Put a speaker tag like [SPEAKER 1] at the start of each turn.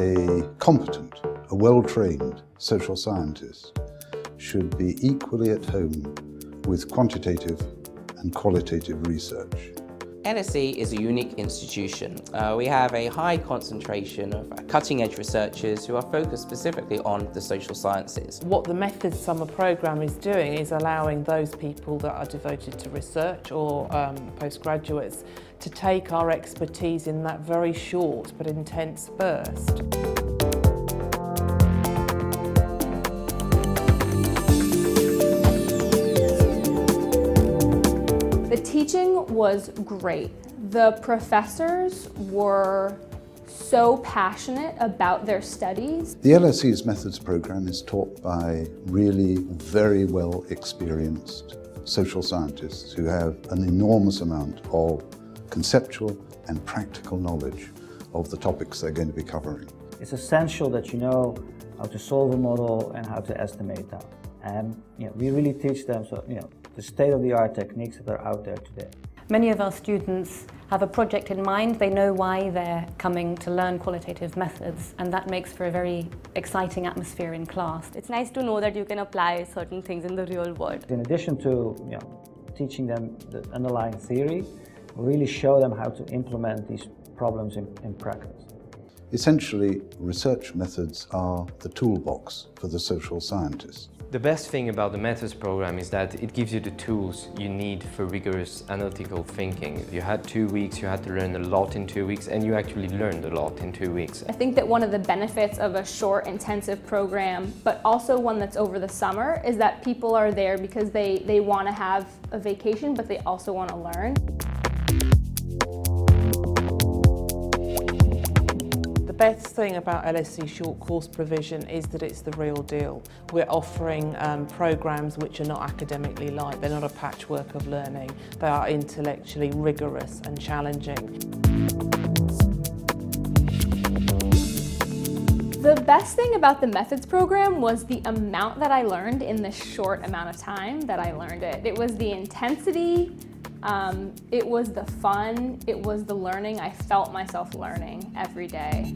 [SPEAKER 1] a competent, a well trained social scientist should be equally at home with quantitative and qualitative research.
[SPEAKER 2] LSE is a unique institution. Uh, we have a high concentration of cutting edge researchers who are focused specifically on the social sciences.
[SPEAKER 3] What the Methods Summer Programme is doing is allowing those people that are devoted to research or um, postgraduates to take our expertise in that very short but intense burst.
[SPEAKER 4] Teaching was great. The professors were so passionate about their studies.
[SPEAKER 1] The LSE's Methods program is taught by really very well experienced social scientists who have an enormous amount of conceptual and practical knowledge of the topics they're going to be covering.
[SPEAKER 5] It's essential that you know how to solve a model and how to estimate that. And you know, we really teach them so, you know, the state-of-the-art techniques that are out there today.
[SPEAKER 6] Many of our students have a project in mind. They know why they're coming to learn qualitative methods, and that makes for a very exciting atmosphere in class.
[SPEAKER 7] It's nice to know that you can apply certain things in the real world.
[SPEAKER 5] In addition to you know, teaching them the underlying theory, we really show them how to implement these problems in, in practice.
[SPEAKER 1] Essentially, research methods are the toolbox for the social scientist.
[SPEAKER 8] The best thing about the Methods program is that it gives you the tools you need for rigorous analytical thinking. You had two weeks, you had to learn a lot in two weeks, and you actually learned a lot in two weeks.
[SPEAKER 4] I think that one of the benefits of a short, intensive program, but also one that's over the summer, is that people are there because they, they want to have a vacation, but they also want to learn.
[SPEAKER 3] Best thing about LSE short course provision is that it's the real deal. We're offering um, programs which are not academically light, they're not a patchwork of learning, they are intellectually rigorous and challenging.
[SPEAKER 4] The best thing about the methods program was the amount that I learned in the short amount of time that I learned it. It was the intensity, um, it was the fun, it was the learning. I felt myself learning every day.